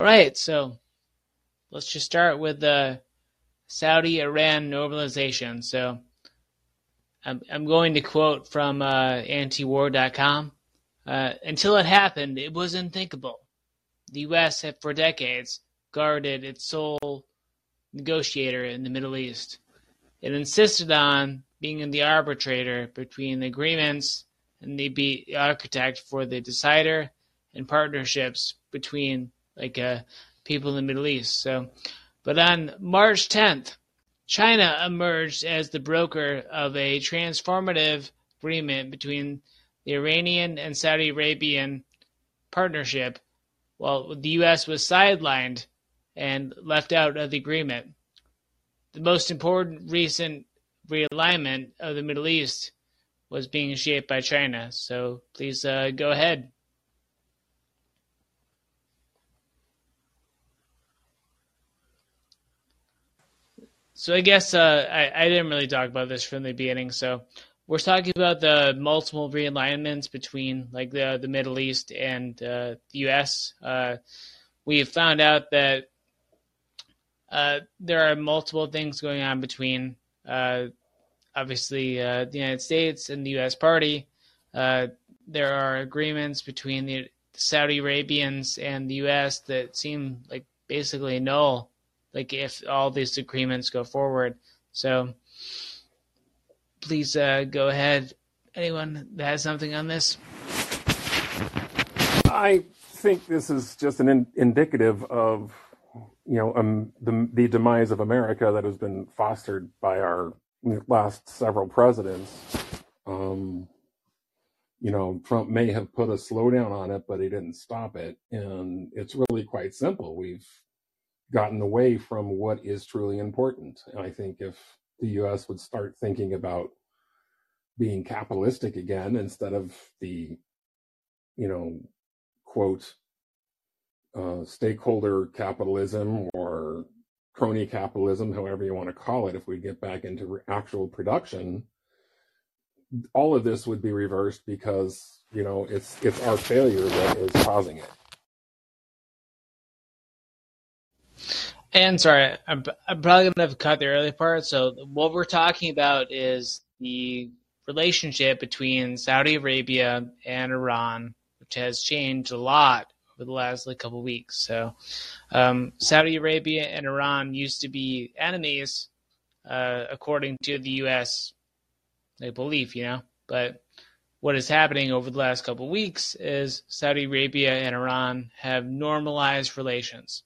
All right, so let's just start with the Saudi Iran normalization. So I'm, I'm going to quote from uh, antiwar.com. Uh, until it happened, it was unthinkable. The U.S. had for decades guarded its sole negotiator in the Middle East. It insisted on being the arbitrator between the agreements and the architect for the decider and partnerships between like uh, people in the Middle East. So, but on March 10th, China emerged as the broker of a transformative agreement between the Iranian and Saudi Arabian partnership, while the U.S. was sidelined and left out of the agreement. The most important recent realignment of the Middle East was being shaped by China. So please uh, go ahead. So I guess uh, I, I didn't really talk about this from the beginning. So we're talking about the multiple realignments between like the the Middle East and uh, the U.S. Uh, we found out that uh, there are multiple things going on between uh, obviously uh, the United States and the U.S. party. there are agreements between the Saudi Arabians and the U.S. that seem like basically null like if all these agreements go forward. So please uh, go ahead. Anyone that has something on this? I think this is just an in- indicative of you know um, the, the demise of America that has been fostered by our last several presidents. Um, you know, Trump may have put a slowdown on it, but he didn't stop it. And it's really quite simple. We've gotten away from what is truly important. And I think if the US would start thinking about being capitalistic again instead of the, you know, quote, uh, stakeholder capitalism or crony capitalism, however you want to call it, if we get back into actual production, all of this would be reversed because you know it's it's our failure that is causing it. And sorry, I'm, I'm probably to have cut the early part. So what we're talking about is the relationship between Saudi Arabia and Iran, which has changed a lot over the last like couple weeks. So um, Saudi Arabia and Iran used to be enemies, uh, according to the U.S. Belief, you know. But what is happening over the last couple weeks is Saudi Arabia and Iran have normalized relations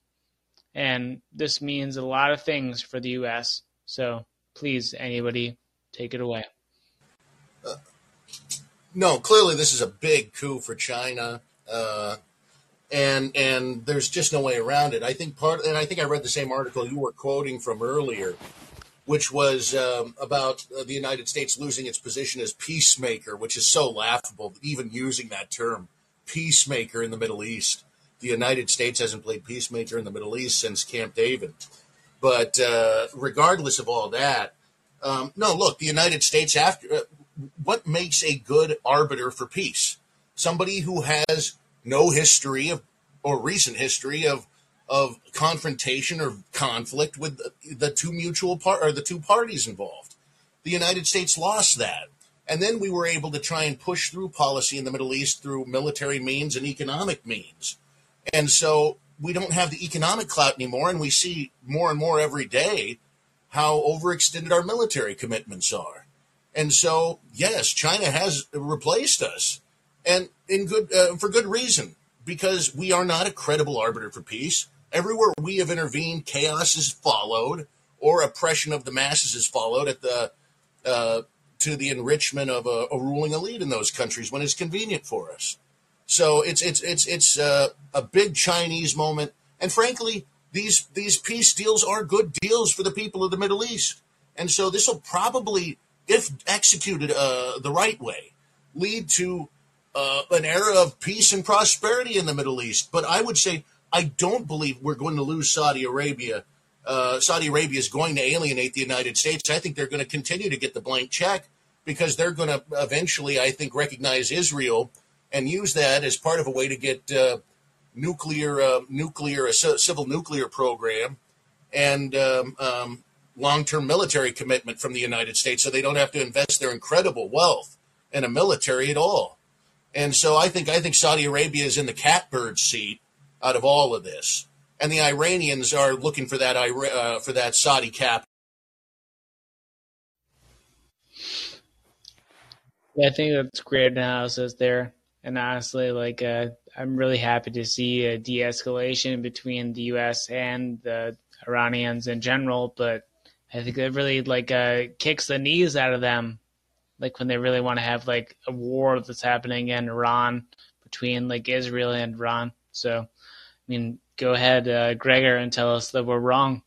and this means a lot of things for the U.S. So please, anybody, take it away. Uh, no, clearly this is a big coup for China, uh, and and there's just no way around it. I think part, and I think I read the same article you were quoting from earlier, which was um, about uh, the United States losing its position as peacemaker, which is so laughable, even using that term, peacemaker in the Middle East the United States hasn't played peacemaker in the Middle East since Camp David. But uh, regardless of all that, um, no, look, the United States, after uh, what makes a good arbiter for peace? Somebody who has no history of or recent history of of confrontation or conflict with the, the two mutual part or the two parties involved. The United States lost that. And then we were able to try and push through policy in the Middle East through military means and economic means. And so we don't have the economic clout anymore. And we see more and more every day how overextended our military commitments are. And so, yes, China has replaced us and in good, uh, for good reason, because we are not a credible arbiter for peace. Everywhere we have intervened, chaos is followed or oppression of the masses is followed at the, uh, to the enrichment of a, a ruling elite in those countries when it's convenient for us. So it's it's it's it's uh, a big Chinese moment, and frankly, these these peace deals are good deals for the people of the Middle East, and so this will probably, if executed uh, the right way, lead to uh, an era of peace and prosperity in the Middle East. But I would say I don't believe we're going to lose Saudi Arabia. Uh, Saudi Arabia is going to alienate the United States. I think they're going to continue to get the blank check because they're going to eventually, I think, recognize Israel and use that as part of a way to get uh, nuclear uh, nuclear a civil nuclear program and um, um, long-term military commitment from the United States, so they don't have to invest their incredible wealth in a military at all. And so I think I think Saudi Arabia is in the catbird seat out of all of this, and the Iranians are looking for that uh, for that Saudi cap. Yeah, I think that's great analysis there. And honestly, like uh, I'm really happy to see a de-escalation between the U.S. and the Iranians in general. But I think it really like uh, kicks the knees out of them, like when they really want to have like a war that's happening in Iran between like Israel and Iran. So, I mean, go ahead, uh, Gregor, and tell us that we're wrong.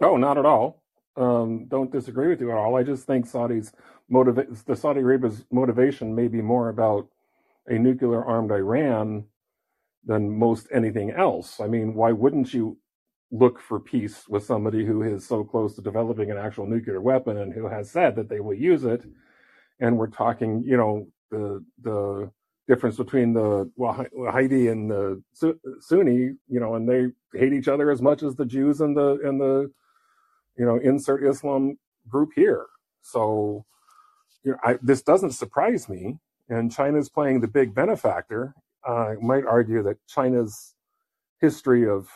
No, not at all. Um, don't disagree with you at all. I just think Saudi's motiva- the Saudi Arabia's motivation may be more about a nuclear armed Iran than most anything else. I mean, why wouldn't you look for peace with somebody who is so close to developing an actual nuclear weapon and who has said that they will use it? And we're talking, you know, the the difference between the Wahhabi and the Sunni, you know, and they hate each other as much as the Jews and the and the you know insert Islam group here. So you know, I, this doesn't surprise me. And China's playing the big benefactor. Uh, I might argue that China's history of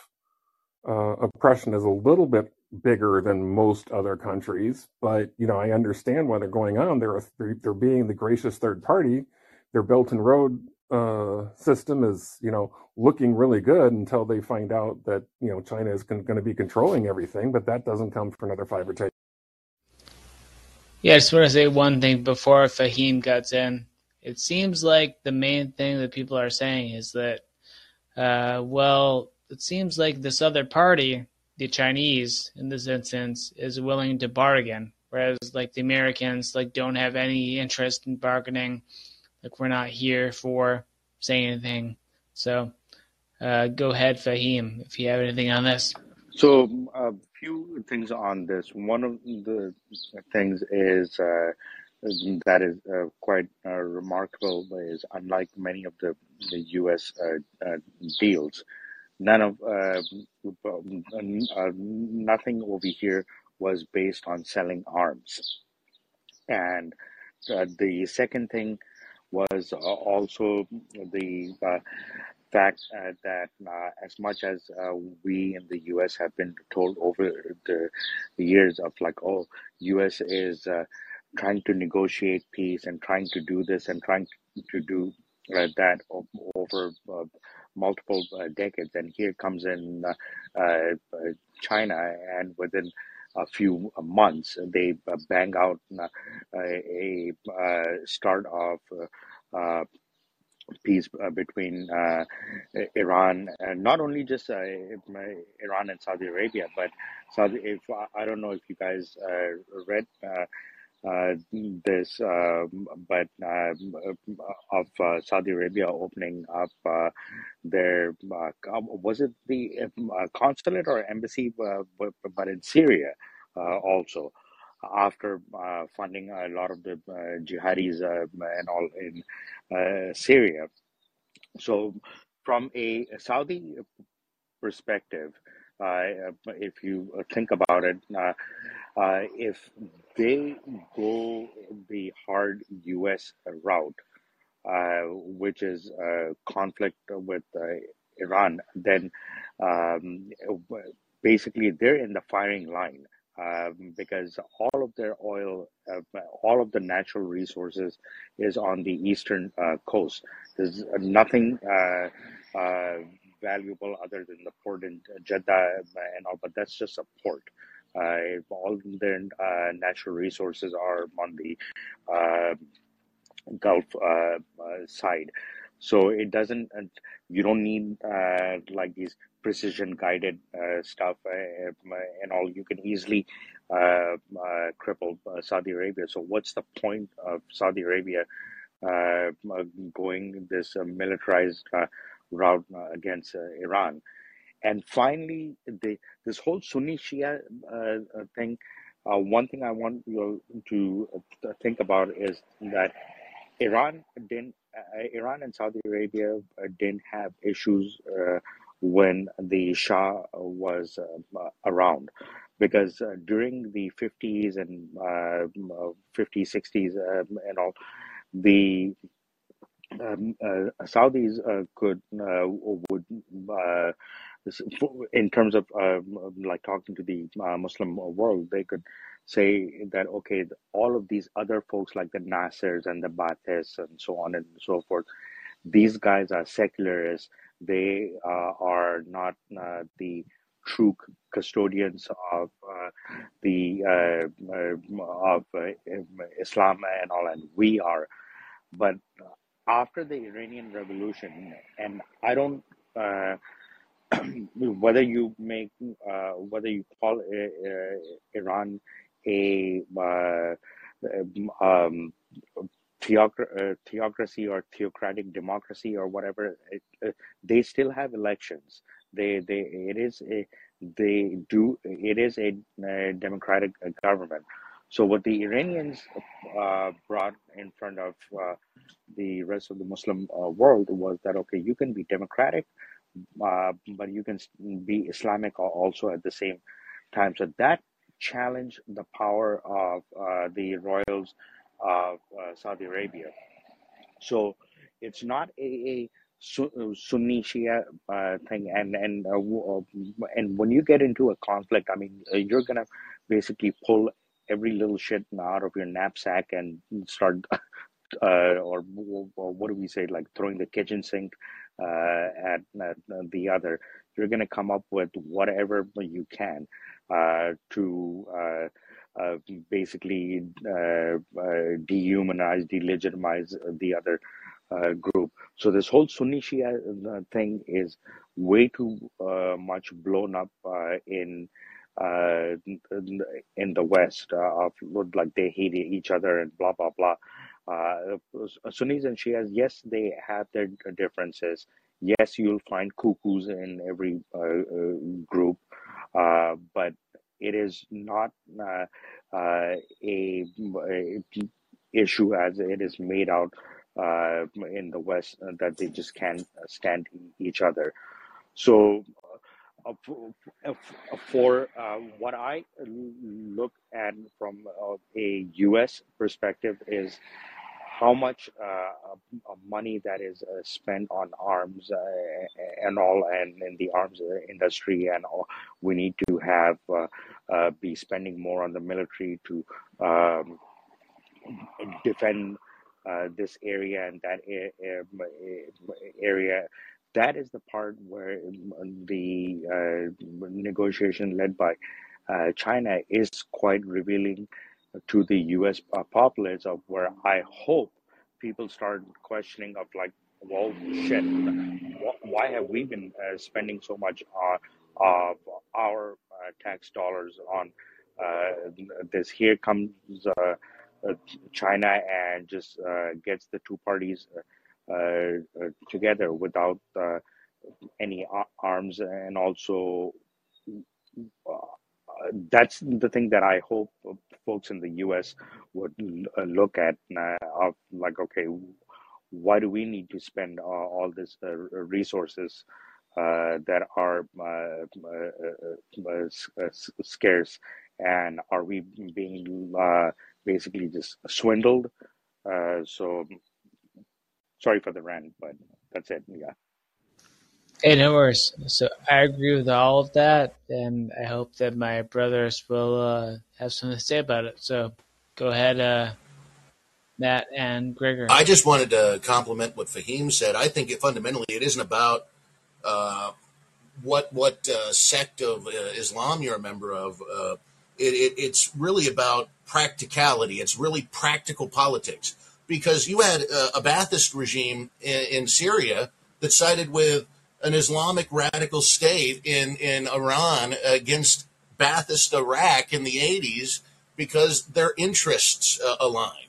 uh, oppression is a little bit bigger than most other countries, but you know I understand why they're going on. They're they're, they're being the gracious third party. Their Belt and Road uh, system is you know looking really good until they find out that you know China is going to be controlling everything, but that doesn't come for another five or ten. Yeah, I just want to say one thing before Fahim gets in. It seems like the main thing that people are saying is that, uh, well, it seems like this other party, the Chinese in this instance, is willing to bargain, whereas like the Americans like don't have any interest in bargaining. Like we're not here for saying anything. So uh, go ahead, Fahim, if you have anything on this. So a few things on this. One of the things is uh, that is uh, quite uh, remarkable is unlike many of the, the U.S. Uh, uh, deals, none of uh, nothing over here was based on selling arms, and the second thing was also the fact uh, that uh, as much as uh, we in the U.S. have been told over the, years of like, oh, U.S. is trying to negotiate peace and trying to do this and trying to do uh, that over uh, multiple uh, decades. And here comes in China, and within a few months, they bang out a, a start of peace uh, between uh, Iran, and not only just uh, Iran and Saudi Arabia, but Saudi. If I don't know if you guys read. Uh, this, um, but uh, of uh, Saudi Arabia opening up their was it the consulate or embassy, but, but in Syria also after uh, funding a lot of the uh, jihadis uh, and all in Syria. So, from a Saudi perspective, if you think about it, if they go the hard U.S. route, uh, which is conflict with uh, Iran, then um, basically they're in the firing line um, because all of their oil, uh, all of the natural resources is on the eastern uh, coast. There's nothing uh, uh valuable other than the port in Jeddah and all, but that's just a port. Uh, all their uh, natural resources are on the Gulf side. So it doesn't, you don't need like these precision guided uh, stuff uh, and all, you can easily uh, uh, cripple uh, Saudi Arabia. So, what's the point of Saudi Arabia uh, going this militarized route against Iran? And finally, the, this whole Sunni Shia thing. one thing I want you to think about is that Iran didn't Iran and Saudi Arabia uh, didn't have issues uh, when the Shah was uh, around, because uh, during the 50s and uh, 50s, 60s, um, and all, the um, uh, Saudis uh, could uh, would uh, in terms of um, like talking to the uh, Muslim world, they could say that okay, all of these other folks like the Nassers and the Baathists and so on and so forth, these guys are secularists. They uh, are not uh, the true custodians of uh, the of Islam and all, and we are. But after the Iranian Revolution, and I don't. Uh, whether you make uh, whether you call uh, Iran a um, uh, theocracy or theocratic democracy or whatever, it, uh, they still have elections. They they it is a they do it is a, a democratic uh, government. So what the Iranians uh, brought in front of uh, the rest of the Muslim world was that okay, you can be democratic, but you can be Islamic also at the same time. So that challenged the power of the royals of uh, Saudi Arabia. So it's not a, a Sunni Shia uh, thing, and and uh, uh, and when you get into a conflict, I mean, uh, you're gonna basically pull every little shit out of your knapsack and start uh, or, or, what do we say, like throwing the kitchen sink uh, at, at, the other. You're to come up with whatever you can uh, to uh, uh, basically uh, dehumanize, delegitimize the other group. So this whole Sunni Shia thing is way too much blown up in uh, in the West uh, of like they hate each other and blah blah blah. Uh, Sunnis and Shias, yes, they have their differences. Yes, you'll find cuckoos in every uh, uh, group, uh, but it is not uh, uh, a, a, issue as it is made out uh, in the West uh, that they just can't stand each other. So, uh, for uh, what I look at from a U.S. perspective is how much uh, money that is uh, spent on arms uh, and all, and in the arms industry, and all, we need to have uh, uh, be spending more on the military to um, defend uh, this area and that area. That is the part where the negotiation led by China is quite revealing to the U.S. populace of where I hope people start questioning of like, well, shit, why have we been uh, spending so much uh, of our uh, tax dollars on uh, this? Here comes uh, uh, China and just gets the two parties together without any arms and also that's the thing that I hope folks in the U.S. would uh, look at of like, okay, why do we need to spend all this uh, resources uh, that are scarce, and are we being basically just swindled? so, sorry for the rant, but that's it. Yeah. Hey, no worries. So I agree with all of that, and I hope that my brothers will uh, have something to say about it. So go ahead, uh, Matt and Gregor. I just wanted to compliment what Fahim said. I think it, fundamentally it isn't about uh, what what uh, sect of uh, Islam you're a member of. Uh, it, it, it's really about practicality. It's really practical politics because you had a Ba'athist regime in, in Syria that sided with an Islamic radical state in, in Iran against Ba'athist Iraq in the 80s because their interests uh, aligned.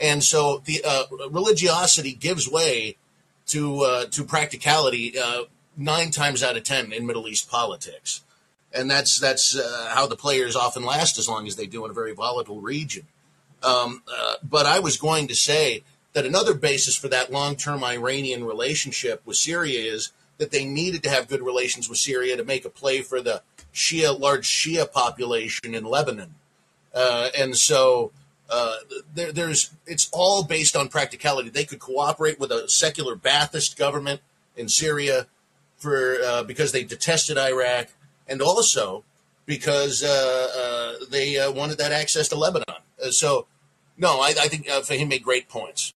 And so the uh, religiosity gives way to, uh, to practicality uh, nine times out of 10 in Middle East politics. And that's, that's uh, how the players often last as long as they do in a very volatile region. Um, uh, but I was going to say that another basis for that long-term Iranian relationship with Syria is that they needed to have good relations with Syria to make a play for the Shia large Shia population in Lebanon, uh, and so uh, there, there's it's all based on practicality. They could cooperate with a secular Baathist government in Syria for uh, because they detested Iraq, and also because uh, uh, they uh, wanted that access to Lebanon. so, no, I, I think Fahim made great points.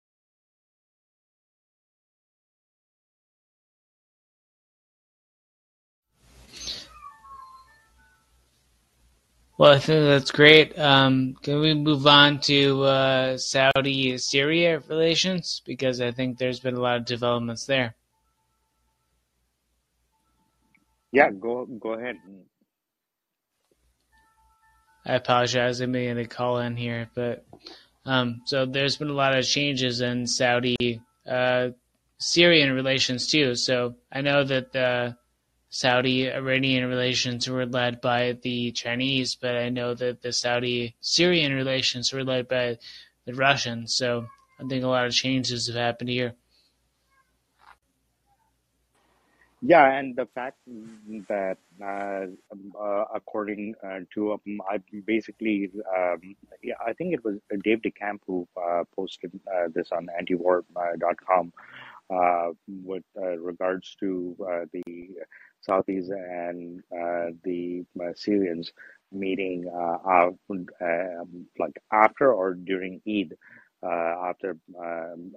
Well, I think that's great. Um, can we move on to uh, Saudi Syria relations? Because I think there's been a lot of developments there. Yeah, go go ahead. I apologize. I made a call in here, but um, so there's been a lot of changes in Saudi uh, Syrian relations too. So I know that the Saudi Iranian relations were led by the Chinese, but I know that the Saudi Syrian relations were led by the Russians. So I think a lot of changes have happened here. Yeah, and the fact that, uh, uh, according uh, to, um, I basically, um, yeah, I think it was Dave DeCamp who uh, posted uh, this on antiwar.com uh, with uh, regards to the Saudis and uh, the uh, Syrians meeting uh, um, like after or during Eid, after um,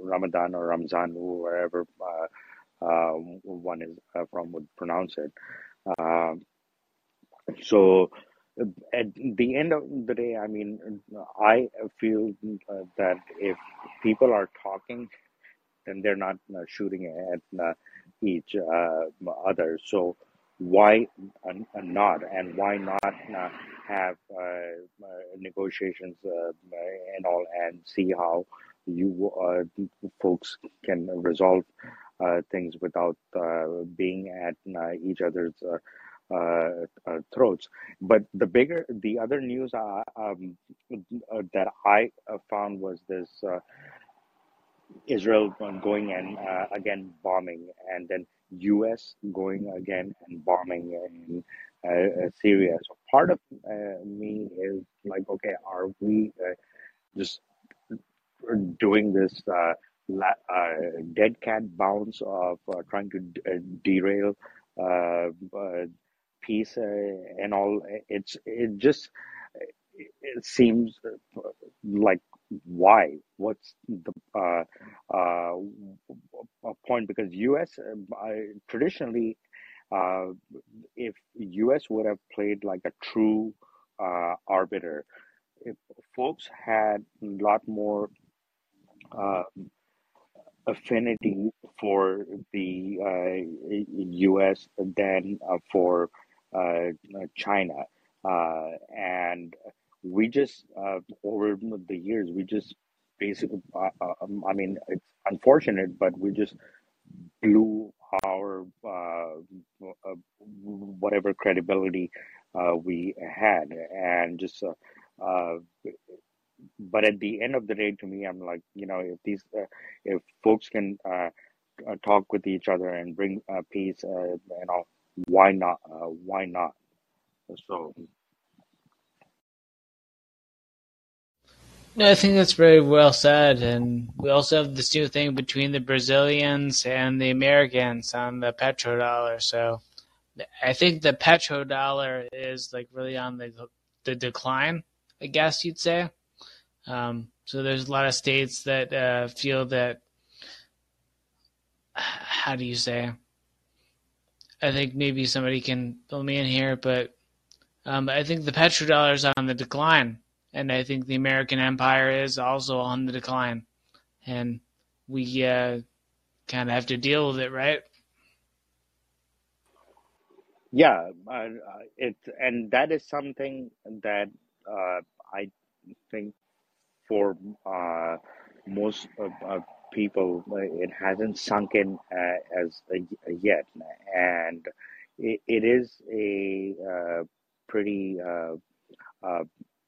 Ramadan or Ramzan, wherever uh, one is from would pronounce it. Um so at the end of the day, I mean, I feel that if people are talking, then they're not uh, shooting at uh, each uh, other. So why not, and why not uh, have uh, negotiations and all, and see how you folks can resolve things without being at each other's. Uh, uh, throats. But the bigger, the other news uh, um, that I found was this Israel going and uh, again bombing, and then U.S. going again and bombing in uh, uh, Syria. So part of uh, me is like, okay, are we uh, just doing this uh, dead cat bounce of trying to d- derail peace and all? It's it just it seems like why? What's the uh, uh, point? Because us uh, traditionally uh, if us would have played like a true uh, arbiter if folks had a lot more uh, affinity for the uh, us than uh, for uh, china uh, and we just uh, over the years we just basically uh, uh, um, i mean it's unfortunate but we just blew our uh, uh, whatever credibility uh, we had and just but at the end of the day to me i'm like you know if these if folks can talk with each other and bring peace and all why not why not? So No, I think that's very well said. And we also have this new thing between the Brazilians and the Americans on the petrodollar. So I think the petrodollar is like really on the the decline, I guess you'd say. Um, so there's a lot of states that uh, feel that. How do you say? I think maybe somebody can fill me in here, but um, I think the petrodollar is on the decline and I think the American empire is also on the decline, and we uh, kind of have to deal with it, right? yeah uh, and that is something that uh, i think for uh, most people it hasn't sunk in uh, as uh, yet and it, it is a pretty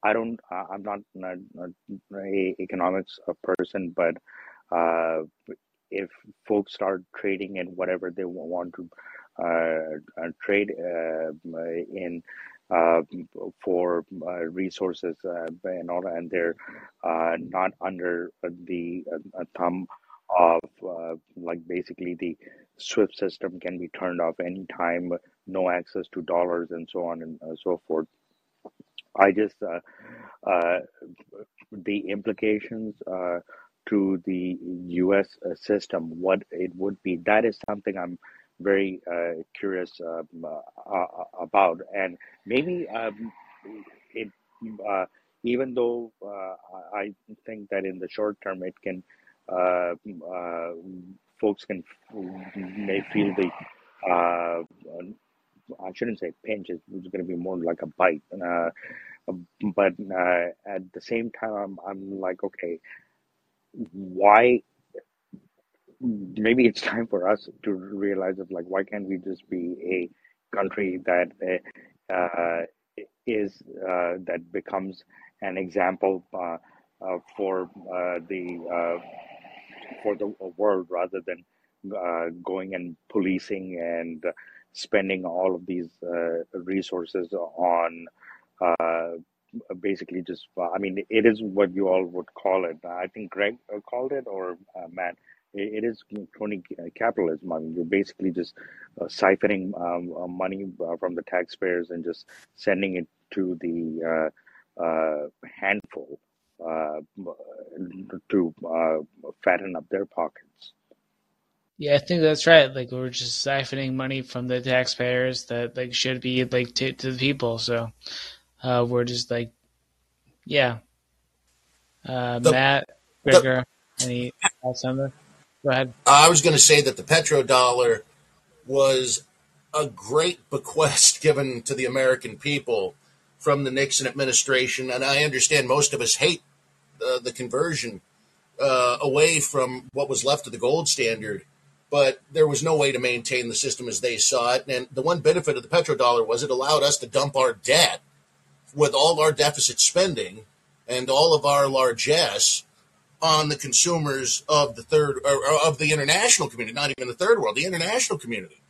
I don't. I'm not, not, not a economics person, but uh, if folks start trading in whatever they want to uh, uh trade uh, in uh, for uh, resources uh, and all, and they're not under the thumb of like basically the SWIFT system can be turned off anytime, no access to dollars and so on and so forth. I just the implications to the U.S. system, what it would be. That is something I'm very uh, curious um, uh, uh, about, and maybe um, it uh, even though uh, I think that in the short term it can uh, folks can may feel the I shouldn't say pinch. It's going to be more like a bite. but at the same time, I'm, I'm like, okay, why maybe it's time for us to realize that like why can't we just be a country that uh, is uh, that becomes an example uh, uh for uh, the uh, for the world rather than going and policing and spending all of these resources on basically just i mean it is what you all would call it i think greg called it or matt it is crony capitalism. I mean, you're basically just uh, siphoning um, uh, money uh, from the taxpayers and just sending it to the uh, uh, handful uh, to fatten up their pockets. Yeah, I think that's right. Like we're just siphoning money from the taxpayers that like should be like to, to the people. So we're just like, yeah. The, Matt, Gregor, any thoughts on this? Go ahead. I was going to say that the petrodollar was a great bequest given to the American people from the Nixon administration, and I understand most of us hate uh, the conversion uh, away from what was left of the gold standard. But there was no way to maintain the system as they saw it. And the one benefit of the petrodollar was it allowed us to dump our debt with all our deficit spending and all of our largesse on the consumers of the third or, of the international community, not even the third world, the international community.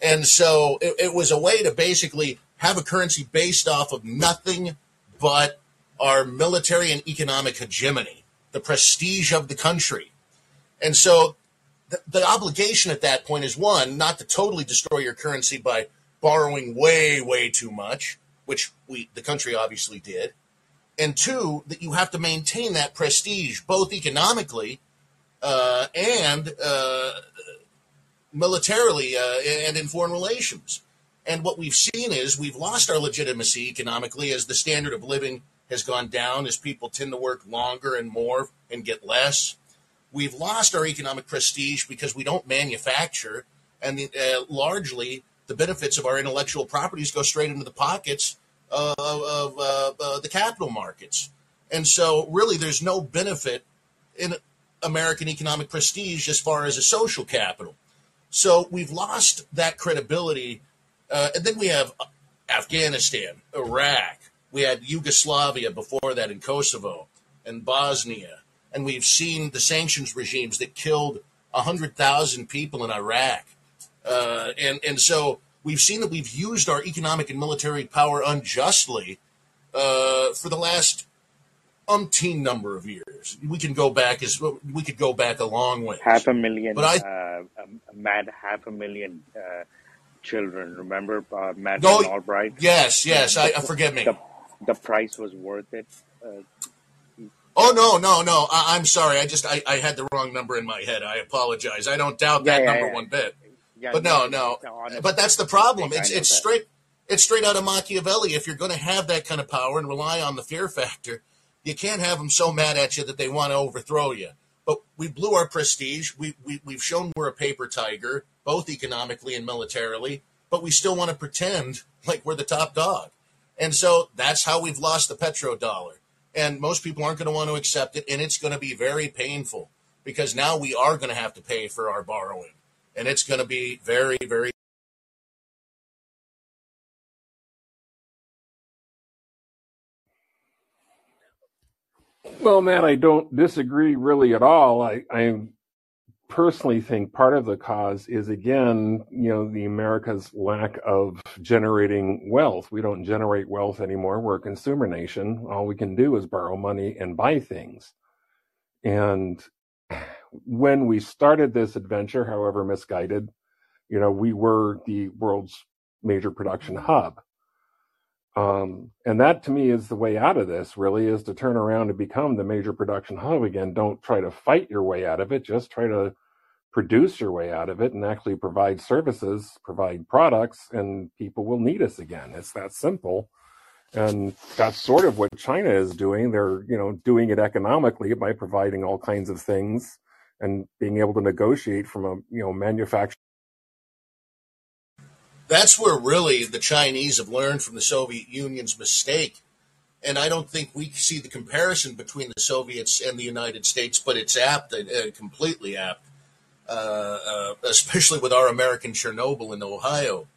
And so it, it, was a way to basically have a currency based off of nothing but our military and economic hegemony, the prestige of the country. And so the, obligation at that point is one, not to totally destroy your currency by borrowing way, way too much, which we, the country obviously did and two that you have to maintain that prestige both economically uh, and uh, militarily uh, and in foreign relations. And what we've seen is we've lost our legitimacy economically as the standard of living has gone down, as people tend to work longer and more and get less. We've lost our economic prestige because we don't manufacture, and uh, largely the benefits of our intellectual properties go straight into the pockets of, of uh, the capital markets. And so, really, there's no benefit in American economic prestige as far as a social capital. So, we've lost that credibility. Uh, and then we have Afghanistan, Iraq, we had Yugoslavia before that in Kosovo and Bosnia. And we've seen the sanctions regimes that killed 100,000 people in Iraq. Uh, and, and so we've seen that we've used our economic and military power unjustly uh, for the last umpteen number of years. We can go back as we could go back a long way. Half a million, but I, uh, um, mad half a million uh, children. Remember uh, Madeleine oh, Albright? Yes, yes. I, forgive me. The, the, price was worth it. Uh, oh no, no, no! I, am sorry. I just I, I had the wrong number in my head. I apologize. I don't doubt that yeah, number yeah. one bit. But no, no. But that's the problem. It's it's straight it's straight out of Machiavelli. If you're going to have that kind of power and rely on the fear factor, you can't have them so mad at you that they want to overthrow you. But we blew our prestige. We, we we've shown we're a paper tiger, both economically and militarily. But we still want to pretend like we're the top dog, and so that's how we've lost the petrodollar. And most people aren't going to want to accept it, and it's going to be very painful because now we are going to have to pay for our borrowing and it's going to be very, very Well, Matt, I don't disagree really at all. I, I personally think part of the cause is again, you know, the America's lack of generating wealth. We don't generate wealth anymore. We're a consumer nation. All we can do is borrow money and buy things. And when we started this adventure, however misguided, you know, we were the world's major production hub. Um, and that to me is the way out of this really is to turn around and become the major production hub again. Don't try to fight your way out of it. Just try to produce your way out of it and actually provide services, provide products, and people will need us again. It's that simple. And that's sort of what China is doing. They're, you know, doing it economically by providing all kinds of things and being able to negotiate from a, you know, manufacturer. That's where really the Chinese have learned from the Soviet Union's mistake. And I don't think we see the comparison between the Soviets and the United States, but it's apt, uh, completely apt, uh, uh, especially with our American Chernobyl in Ohio.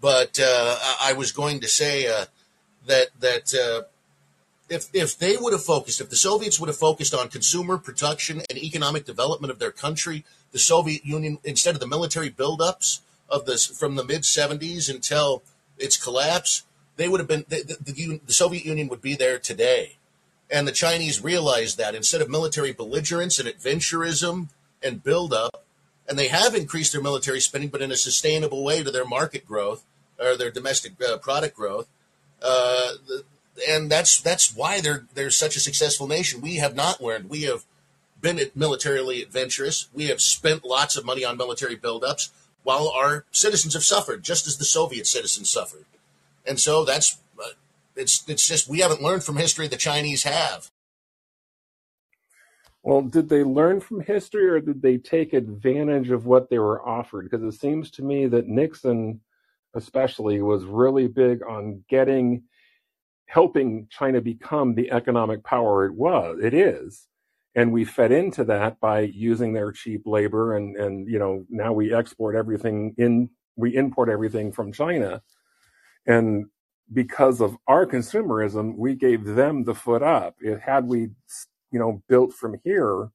But uh, I was going to say uh, that that uh, if if they would have focused, if the Soviets would have focused on consumer production and economic development of their country, the Soviet Union instead of the military buildups of this from the mid '70s until its collapse, they would have been the, the, the Soviet Union would be there today. And the Chinese realized that instead of military belligerence and adventurism and buildup, and they have increased their military spending, but in a sustainable way to their market growth or their domestic uh, product growth. Uh, the, and that's that's why they're they're such a successful nation. We have not learned. We have been militarily adventurous. We have spent lots of money on military buildups, while our citizens have suffered, just as the Soviet citizens suffered. And so that's uh, it's it's just we haven't learned from history. The Chinese have. Well, did they learn from history or did they take advantage of what they were offered? Because it seems to me that Nixon, especially, was really big on getting helping China become the economic power it was, it is. And we fed into that by using their cheap labor and, and you know, now we export everything in we import everything from China. And because of our consumerism, we gave them the foot up. It had we, you know, built from here,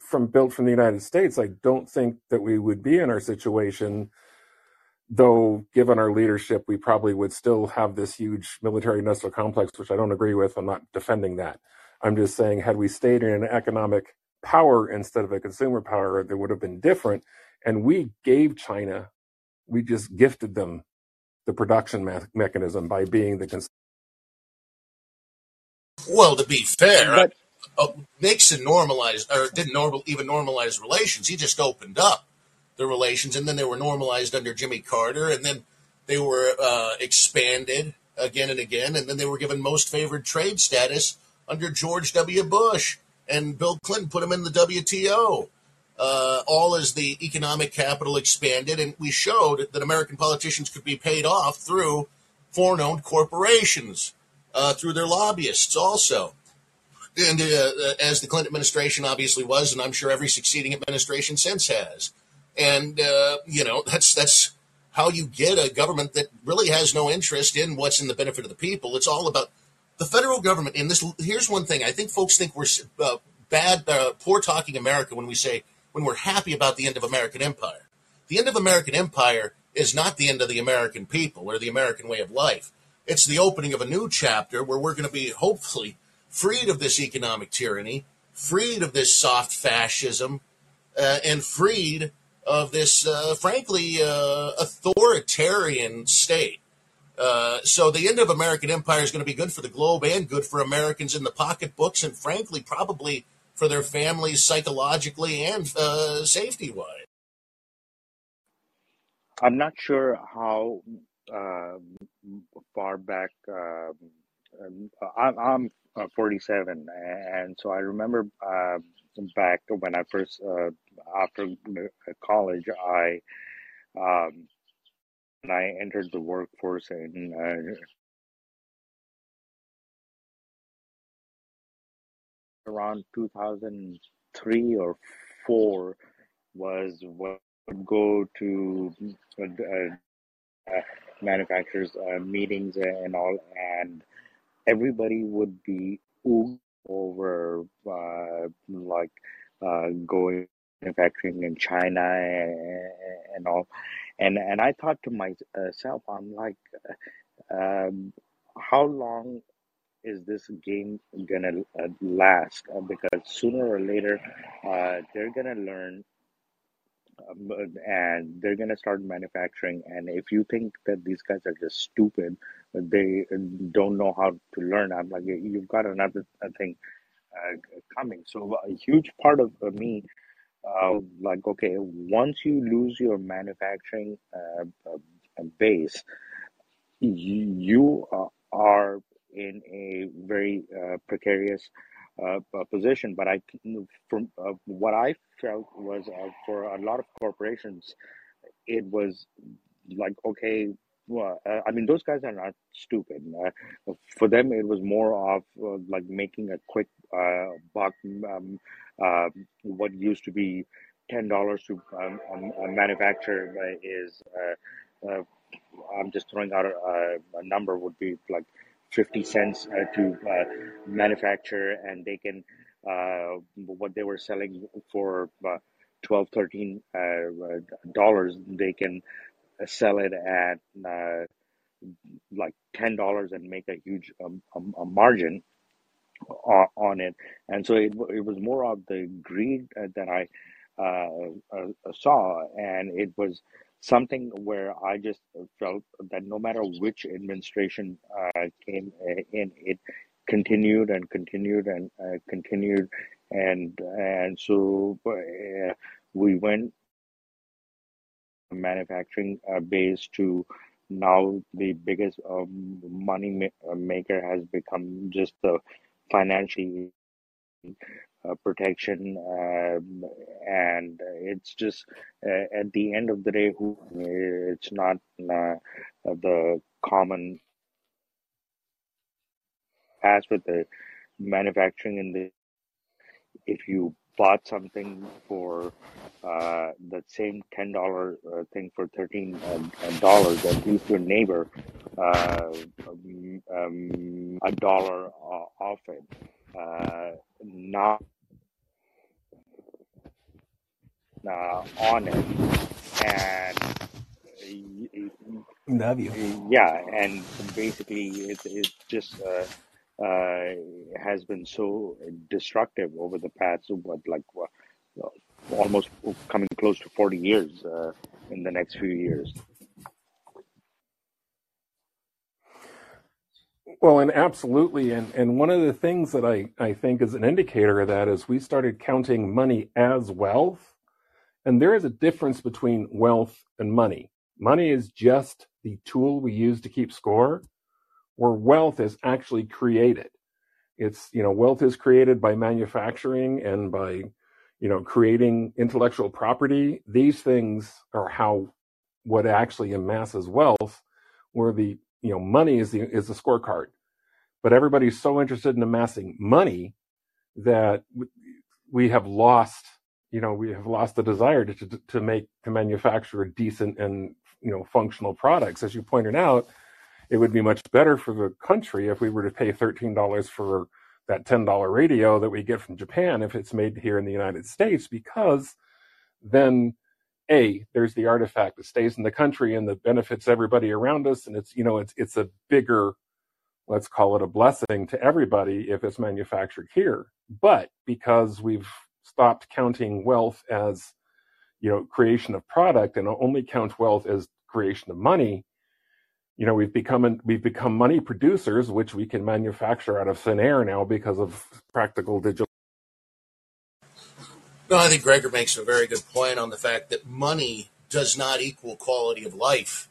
from built from the United States, I don't think that we would be in our situation though given our leadership, we probably would still have this huge military industrial complex, which I don't agree with. I'm not defending that. I'm just saying, had we stayed in an economic power instead of a consumer power, it would have been different. And we gave China, we just gifted them the production me- mechanism by being the consumer. Well, to be fair, but, uh, Nixon normalized or didn't normal even normalize relations. He just opened up the relations, and then they were normalized under Jimmy Carter, and then they were uh, expanded again and again, and then they were given most favored trade status under George W. Bush, and Bill Clinton put them in the WTO. Uh, all as the economic capital expanded, and we showed that American politicians could be paid off through foreign-owned corporations, uh, through their lobbyists also. And uh, as the Clinton administration obviously was, and I'm sure every succeeding administration since has and uh, you know that's that's how you get a government that really has no interest in what's in the benefit of the people. It's all about the federal government. And this here's one thing: I think folks think we're uh, bad, uh, poor talking America when we say when we're happy about the end of American empire. The end of American empire is not the end of the American people or the American way of life. It's the opening of a new chapter where we're going to be hopefully freed of this economic tyranny, freed of this soft fascism, uh, and freed of this, uh, frankly, uh, authoritarian state. Uh, so the end of American empire is going to be good for the globe and good for Americans in the pocketbooks, and frankly, probably for their families psychologically and uh, safety wise. I'm not sure how uh, far back. Um I'm, I'm uh, 47, and so I remember back when I first uh, after college, I um, I entered the workforce in uh, around 2003 or four was what would go to uh, uh, manufacturers uh, meetings and all and everybody would be over uh, like uh, going manufacturing in China and, and all, and and I thought to myself, I'm like, um, how long is this game gonna uh, last? Uh, because sooner or later, uh, they're gonna learn um, and they're gonna start manufacturing. And if you think that these guys are just stupid, they don't know how to learn. I'm like, you've got another thing uh, coming. So a huge part of uh, me, uh, like, okay, once you lose your manufacturing uh, uh, base, you, you are in a very uh, precarious uh, position. But I, from uh, what I felt was uh, for a lot of corporations, it was like okay. Well, uh, I mean, those guys are not stupid. Uh, for them, it was more of uh, like making a quick uh, buck. Um, uh, what used to be ten dollars to um, um, manufacture is, uh, I'm just throwing out a, a number, would be like 50 cents to manufacture and they can what they were selling for uh, 12 13 uh, dollars they can sell it at uh, like ten dollars and make a huge um, um, a margin on it. And so it, it was more of the greed that i saw. And it was something where I just felt that no matter which administration uh, came uh, in, it continued and continued and uh, continued, and and so uh, we went manufacturing uh, base to now the biggest um, money ma- uh, maker has become just the financial uh, protection, um, and it's just uh, at the end of the day, who it's not uh, the common as with the manufacturing in the if you bought something for uh, the same ten dollar uh, thing for thirteen uh, dollars, at least your neighbor uh, um, um, a dollar off it. Uh, not uh, on it, and Love you. yeah, and basically it's it just uh, has been so destructive over the past what like almost coming close to forty years uh, in the next few years. Well, and absolutely. And, and one of the things that I, I think is an indicator of that is we started counting money as wealth. And there is a difference between wealth and money. Money is just the tool we use to keep score, where wealth is actually created. It's, you know, wealth is created by manufacturing and by, you know, creating intellectual property. These things are how what actually amasses wealth, where the you know money is the is the scorecard but everybody's so interested in amassing money that we have lost you know we have lost the desire to, to, to make to manufacture decent and you know functional products as you pointed out it would be much better for the country if we were to pay $13 for that $10 radio that we get from Japan if it's made here in the United States because then a there's the artifact that stays in the country and that benefits everybody around us and it's you know it's it's a bigger let's call it a blessing to everybody if it's manufactured here. But because we've stopped counting wealth as you know creation of product and only count wealth as creation of money you know we've become we've become money producers which we can manufacture out of thin air now because of practical digital No, I think Gregor makes a very good point on the fact that money does not equal quality of life.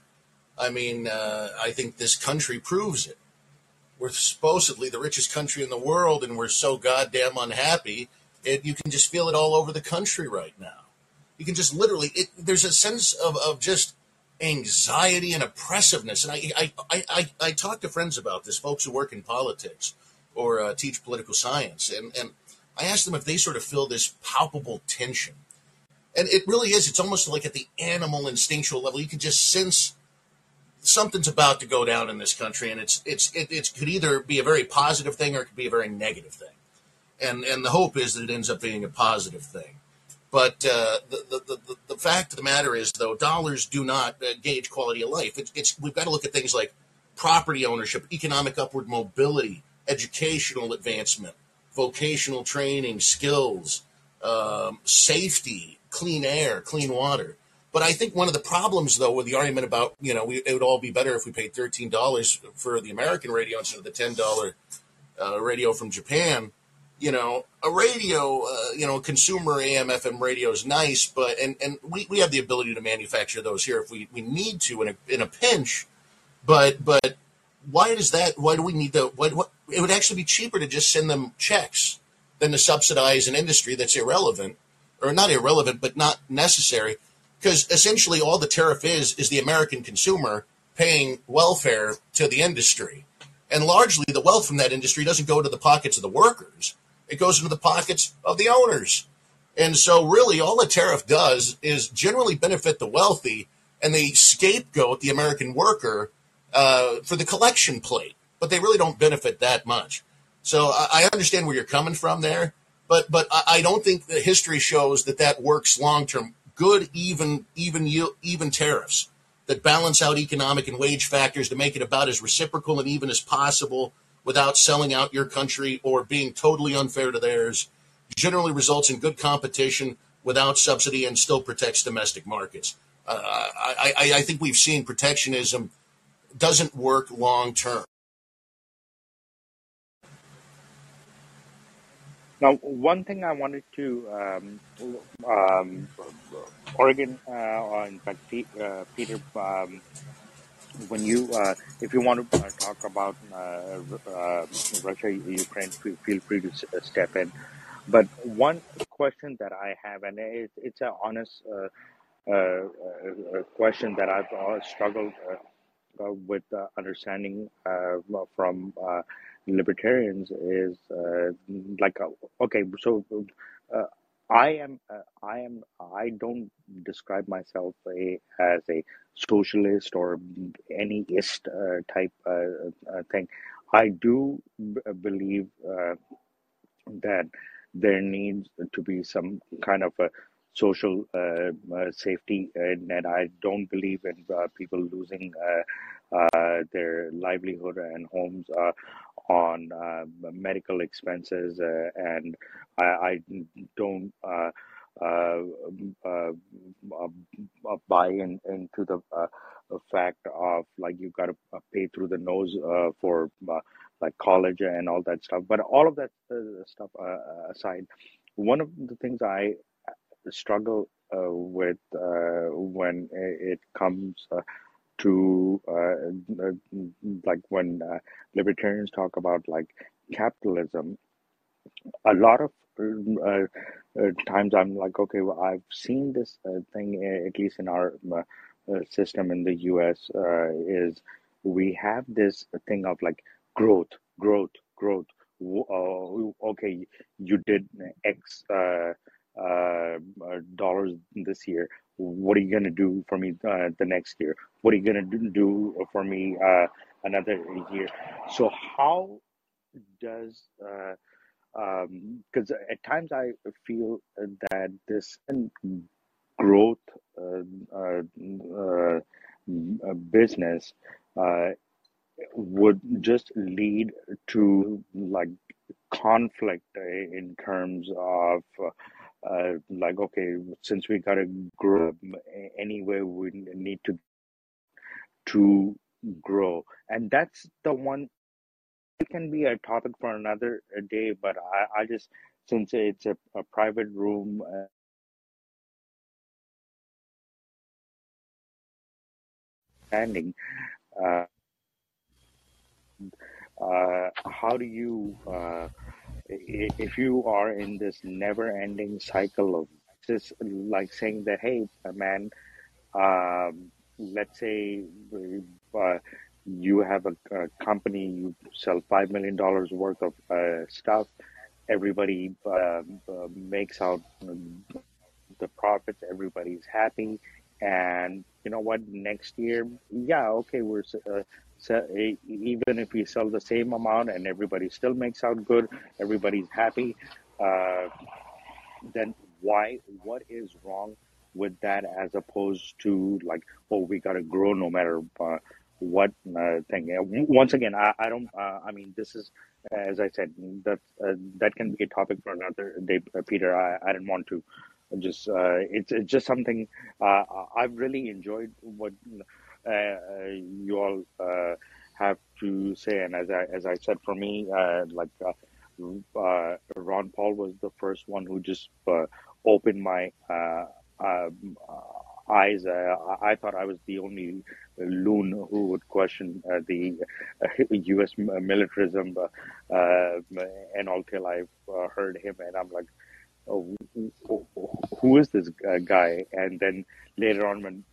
I mean, uh, I think this country proves it. We're supposedly the richest country in the world, and we're so goddamn unhappy. It, you can just feel it all over the country right now. You can just literally, it, there's a sense of, of just anxiety and oppressiveness. And I, I, I, I, talk to friends about this, folks who work in politics or uh, teach political science, and, and I ask them if they sort of feel this palpable tension. And it really is. It's almost like at the animal instinctual level. You can just sense something's about to go down in this country, and it's it's it, it could either be a very positive thing or it could be a very negative thing. and and the hope is that it ends up being a positive thing. But uh, the, the, the, the fact of the matter is, though, dollars do not uh, gauge quality of life. It's, it's, we've got to look at things like property ownership, economic upward mobility, educational advancement, vocational training, skills, um, safety, clean air, clean water. But I think one of the problems, though, with the argument about, you know, we, it would all be better if we paid $13 for the American radio instead of the $10 uh, radio from Japan, you know, a radio, uh, you know, consumer AM, FM radio is nice, but, and, and we, we have the ability to manufacture those here if we, we need to in a, in a pinch. But, but why does that, why do we need to, what, what, it would actually be cheaper to just send them checks than to subsidize an industry that's irrelevant or not irrelevant, but not necessary because essentially all the tariff is is the American consumer paying welfare to the industry. And largely the wealth from that industry doesn't go to the pockets of the workers. It goes into the pockets of the owners. And so really all a tariff does is generally benefit the wealthy and they scapegoat the American worker uh, for the collection plate, but they really don't benefit that much. So I, understand where you're coming from there, but but I, I don't think the history shows that that works long term good, even, even, even tariffs that balance out economic and wage factors to make it about as reciprocal and even as possible without selling out your country or being totally unfair to theirs generally results in good competition without subsidy and still protects domestic markets. Uh, I, I, I think we've seen protectionism doesn't work long term. Now, one thing I wanted to um, um, Oregon, uh, in fact, uh, Peter, um, when you, uh, if you want to uh, talk about uh, uh, Russia, Ukraine, feel free to uh, step in. But one question that I have, and it, it's an honest uh, uh, question that I've struggled with understanding from libertarians is like okay so uh, i am uh, i am i don't describe myself a, as a socialist or any ist uh, type uh, thing. I do b- believe that there needs to be some kind of a social safety net i don't believe in people losing uh, their livelihood and homes uh, on uh, medical expenses, uh, and I, I don't uh, uh, uh, buy in, into the fact of like you've got to pay through the nose for like college and all that stuff. But all of that stuff aside, one of the things I struggle with when it comes to uh, uh, like when uh, libertarians talk about like capitalism a lot of uh, times i'm like okay well i've seen this uh, thing at least in our system in the us is we have this thing of like growth growth growth. Okay you did x dollars this year what are you going to do for me uh, the next year? What are you going to do for me uh, another year? So how does because uh, um, at times I feel that this growth uh, uh, business would just lead to like conflict in terms of uh, like okay since we gotta grow anyway we need to to grow. And that's the one it can be a topic for another day but i, I just since it's a, a private room uh, standing uh, uh, how do you uh, if you are in this never-ending cycle of just like saying that, hey, man, um, let's say uh, you have a, a, company, you sell five million dollars worth of uh, stuff, everybody uh, makes out the profits, everybody's happy, and you know what? Next year, yeah, okay, we're uh, even if we sell the same amount and everybody still makes out good, everybody's happy, uh, then why? What is wrong with that as opposed to like, oh, we gotta grow no matter uh, what uh, thing? Once again, I, I don't. Uh, I mean, this is as I said that uh, that can be a topic for another day, uh, Peter. I, I didn't want to just uh, it's, it's just something uh, I've really enjoyed what uh, uh Uh, uh, you all uh, have to say, and as I as I said, for me, uh, like uh, Ron Paul was the first one who just opened my eyes. I thought I was the only loon who would question the U.S. militarism and all till I've heard him, and I'm like oh, who is this guy? And then later on, when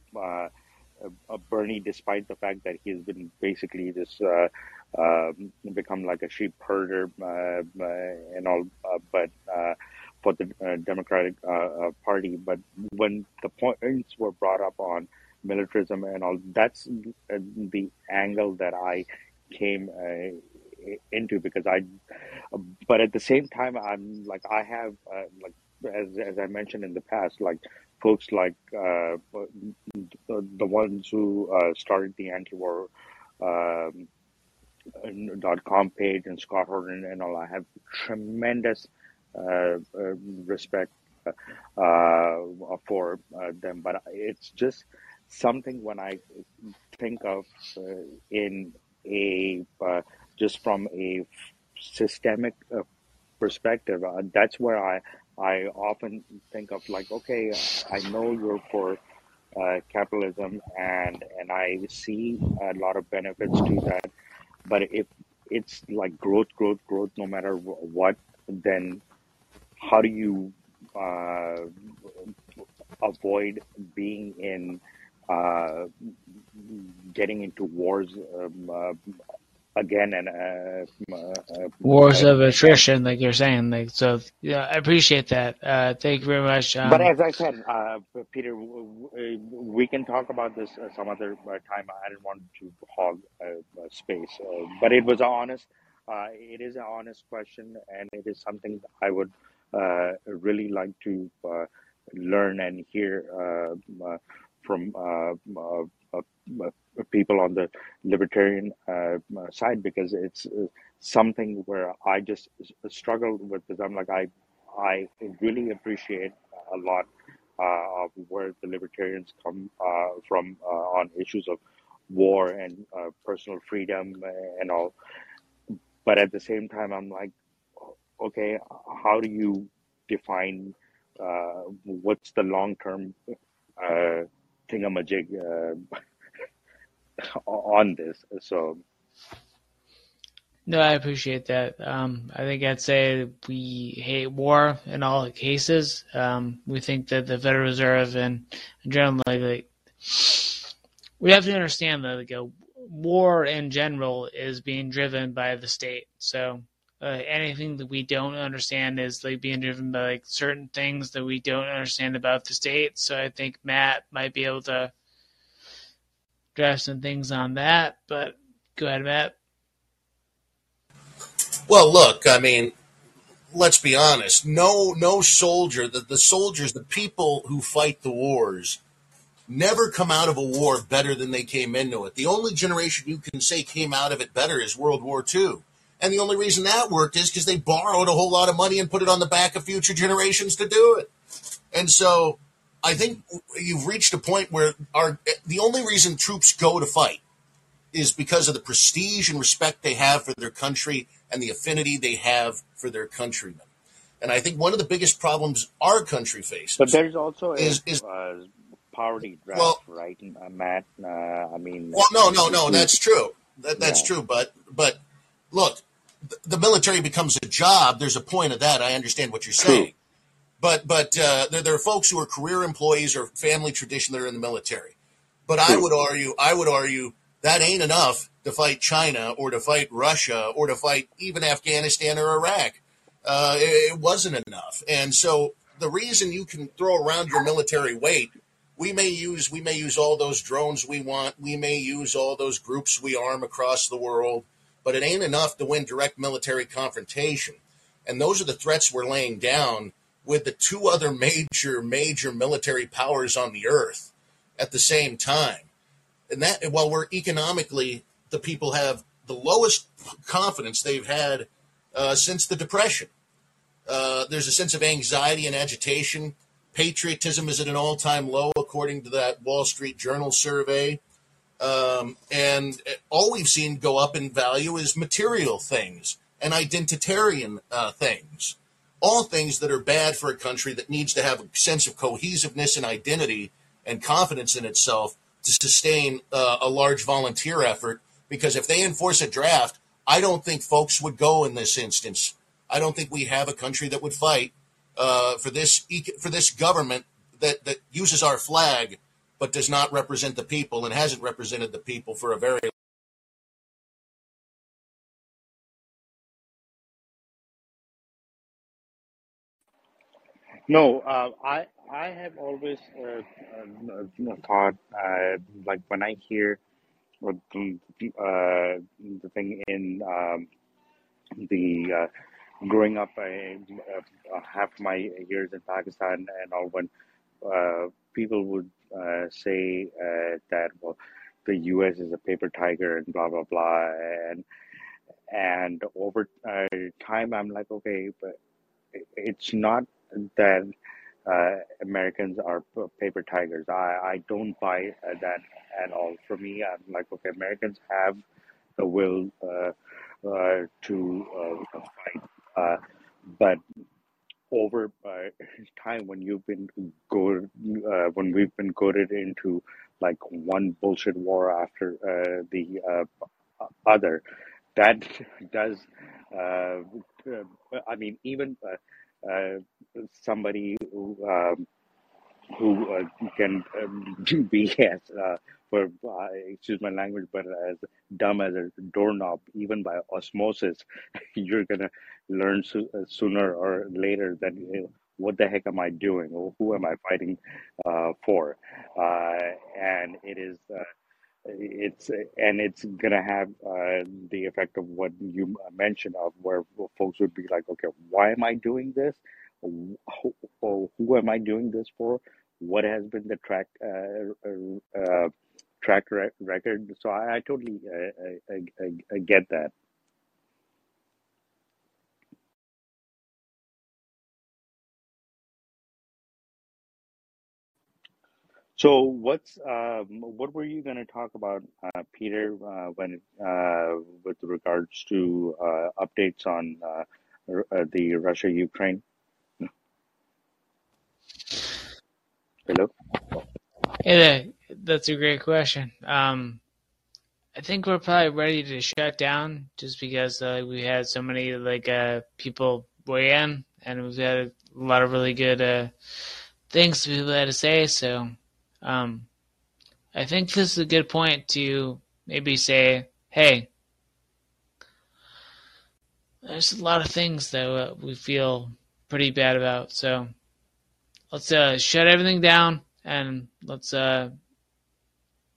uh, uh, Bernie, despite the fact that he's been basically this uh, uh, become like a sheep herder uh, uh, and all, but for the Democratic Party, but when the points were brought up on militarism and all, that's the angle that I came into because I, but at the same time, I'm like I have uh, like as as I mentioned in the past, like folks like uh, the, ones who uh, started the anti-war um, dot com page and Scott Horton and all. I have tremendous uh, uh, respect uh, for them, but it's just something when I think of in a just from a systemic uh, perspective, uh, that's where I I often think of like, okay, I know you're for uh, capitalism, and and I see a lot of benefits to that, but if it's like growth, growth, growth, no matter what, then how do you uh, avoid being in uh, getting into wars um, uh, again and uh, uh, wars of attrition, like you're saying. Like so, yeah, I appreciate that. Uh, thank you very much. Um, but as I said, uh, Peter, we can talk about this uh, some other uh, time. I didn't want to hog space, but it was honest. it is an honest question, and it is something I would really like to learn and hear from people on the libertarian uh, side because it's uh, something where I just struggle with because I'm like I I really appreciate a lot uh, of where the libertarians come uh, from uh, on issues of war and uh, personal freedom and all, but at the same time I'm like, okay, how do you define what's the long term thingamajig? on this. So. No, I appreciate that. Um, I think I'd say we hate war in all cases. Um, we think that the Federal Reserve and, generally, like, we have to understand that like, a war in general is being driven by the state. So uh, anything that we don't understand is like being driven by like certain things that we don't understand about the state. So I think Matt might be able to draft some things on that. But go ahead, Matt. Well, look, I mean, let's be honest. No, no soldier, the, the soldiers, the people who fight the wars, never come out of a war better than they came into it. The only generation you can say came out of it better is World War II. And the only reason that worked is because they borrowed a whole lot of money and put it on the back of future generations to do it. And so I think you've reached a point where our the only reason troops go to fight is because of the prestige and respect they have for their country and the affinity they have for their countrymen. And I think one of the biggest problems our country faces. But there's also is, a, is uh, poverty draft, well, right, uh, Matt? Uh, I mean, well, no, no, no, that's true. That, that's yeah. true. But but look, the military becomes a job. There's a point of that. I understand what you're saying. But but uh, there, there are folks who are career employees or family tradition that are in the military. But I would argue, I would argue that ain't enough to fight China or to fight Russia or to fight even Afghanistan or Iraq. Uh, it, it wasn't enough, and so the reason you can throw around your military weight we may use we may use all those drones we want. We may use all those groups we arm across the world, but it ain't enough to win direct military confrontation. And those are the threats we're laying down with the two other major major military powers on the earth at the same time. And that while we're economically the people have the lowest confidence they've had uh, since the depression. Uh, there's a sense of anxiety and agitation Patriotism is at an all time low, according to that Wall Street Journal survey. Um, and all we've seen go up in value is material things and identitarian uh, things. All things that are bad for a country that needs to have a sense of cohesiveness and identity and confidence in itself to sustain uh, a large volunteer effort. Because if they enforce a draft, I don't think folks would go in this instance. I don't think we have a country that would fight uh, for this for this government that that uses our flag but does not represent the people and hasn't represented the people for a very No, uh, I I have always uh, uh, thought uh, like when I hear uh, the thing in um, the uh, growing up, I, uh, half my years in Pakistan and all, when uh, people would uh, say uh, that, well, the U.S. is a paper tiger and blah blah blah, and and over uh, time, I'm like, okay, but it's not that uh, Americans are paper tigers. I, I don't buy that at all. For me, I'm like, okay, Americans have the will uh, uh, to uh, fight uh, but over uh, time, when you've been go, uh, when we've been goaded into like one bullshit war after uh, the uh, other, that does. Uh, uh, I mean, even uh, uh, somebody who um, who uh, can um, be as uh, for uh, excuse my language, but as dumb as a doorknob, even by osmosis, you're gonna learn so, uh, sooner or later that you know, what the heck am I doing or who am I fighting uh, for, uh, and it is. It's and it's gonna have uh, the effect of what you mentioned of where folks would be like, okay, why am I doing this? Who, who am I doing this for? What has been the track uh, uh track re- record? So I, I totally uh, I, I, I get that. So what's um, what were you going to talk about, uh, Peter, uh, when uh, with regards to uh, updates on uh, r- uh, the Russia Ukraine? Hello. Hey there. That's a great question. Um, I think we're probably ready to shut down just because we had so many like people weigh in, and we've had a lot of really good things people had to say. So um, I think this is a good point to maybe say, hey, there's a lot of things that uh, we feel pretty bad about. So let's uh, shut everything down and let's uh,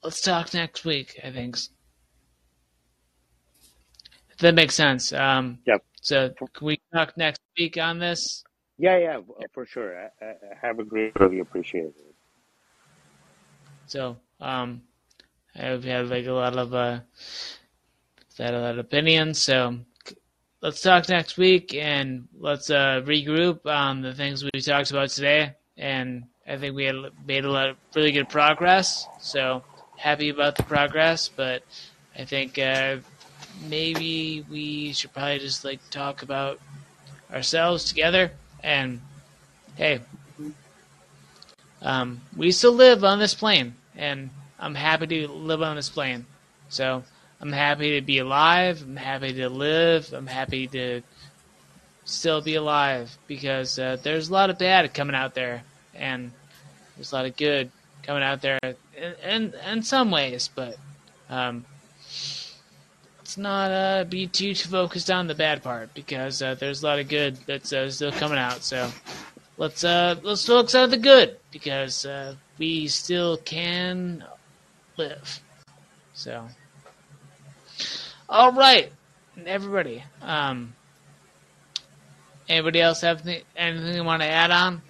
let's talk next week. I think if that makes sense. Um, Yep. so can we talk next week on this? Yeah, yeah, for sure. I, I I have a great, really appreciate it. So um, I've had like a lot of uh, had a lot of opinions. So let's talk next week and let's uh, regroup on the things we talked about today. And I think we had made a lot of really good progress. So happy about the progress, but I think uh, maybe we should probably just like talk about ourselves together. And hey, um, we still live on this plane, and I'm happy to live on this plane. So I'm happy to be alive. I'm happy to live. I'm happy to still be alive because uh, there's a lot of bad coming out there, and there's a lot of good coming out there in in, in some ways, but um, let's not uh, be too, focused on the bad part because uh, there's a lot of good that's uh, still coming out. So let's uh let's focus on the good because uh, we still can live. So, all right, everybody. Um, anybody else have anything, anything you want to add on?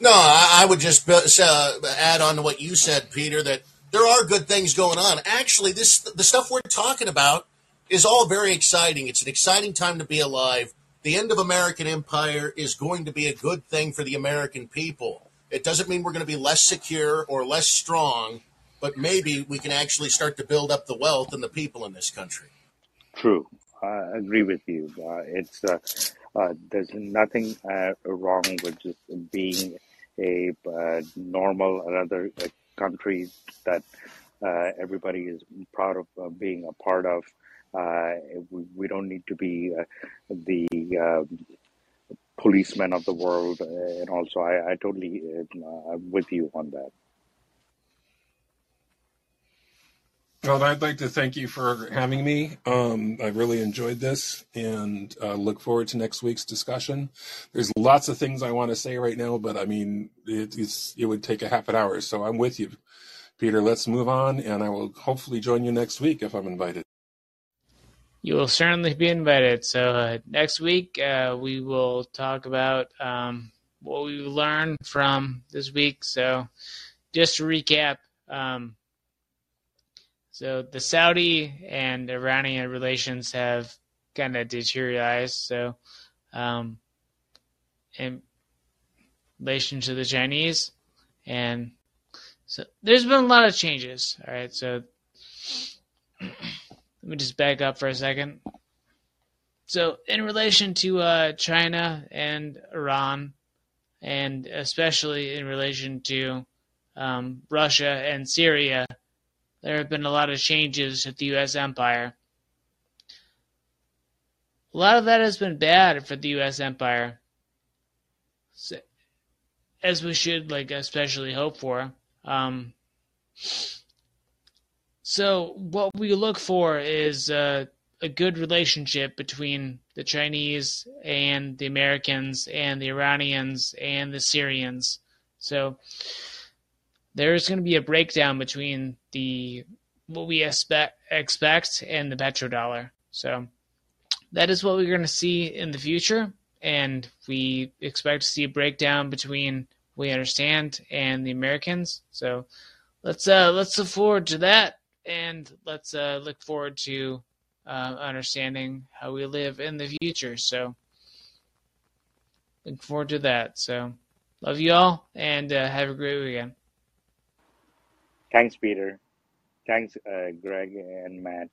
No, I, I would just uh, add on to what you said, Peter. That there are good things going on. Actually, this the stuff we're talking about is all very exciting. It's an exciting time to be alive. The end of American empire is going to be a good thing for the American people. It doesn't mean we're going to be less secure or less strong, but maybe we can actually start to build up the wealth and the people in this country. True. I agree with you. Uh, it's uh, uh, there's nothing uh, wrong with just being a uh, normal another uh, country that everybody is proud of being a part of. We, we, don't need to be the um, policemen of the world, and also I, I totally I'm with you on that. Well, I'd like to thank you for having me. Um, I really enjoyed this and uh, look forward to next week's discussion. There's lots of things I want to say right now, but I mean, it, it would take a half an hour. So I'm with you, Peter. Let's move on, and I will hopefully join you next week if I'm invited. You will certainly be invited. So uh, next week, uh, we will talk about um, what we learned from this week. So just to recap, um, so the Saudi and Iranian relations have kind of deteriorated. So, um, in relation to the Chinese, and so there's been a lot of changes. All right, so me just back up for a second. So, in relation to uh, China and Iran, and especially in relation to um, Russia and Syria there have been a lot of changes at the U.S. empire. A lot of that has been bad for the U.S. empire, as we should like especially hope for. Um, so what we look for is uh, a good relationship between the Chinese and the Americans and the Iranians and the Syrians. So there's going to be a breakdown between the what we expect expect and the petrodollar. So that is what we're going to see in the future, and we expect to see a breakdown between we understand and the Americans. So let's uh, let's look forward to that, and let's uh, look forward to uh, understanding how we live in the future. So look forward to that. So love you all, and uh, have a great weekend. Thanks, Peter. Thanks, uh, Greg and Matt.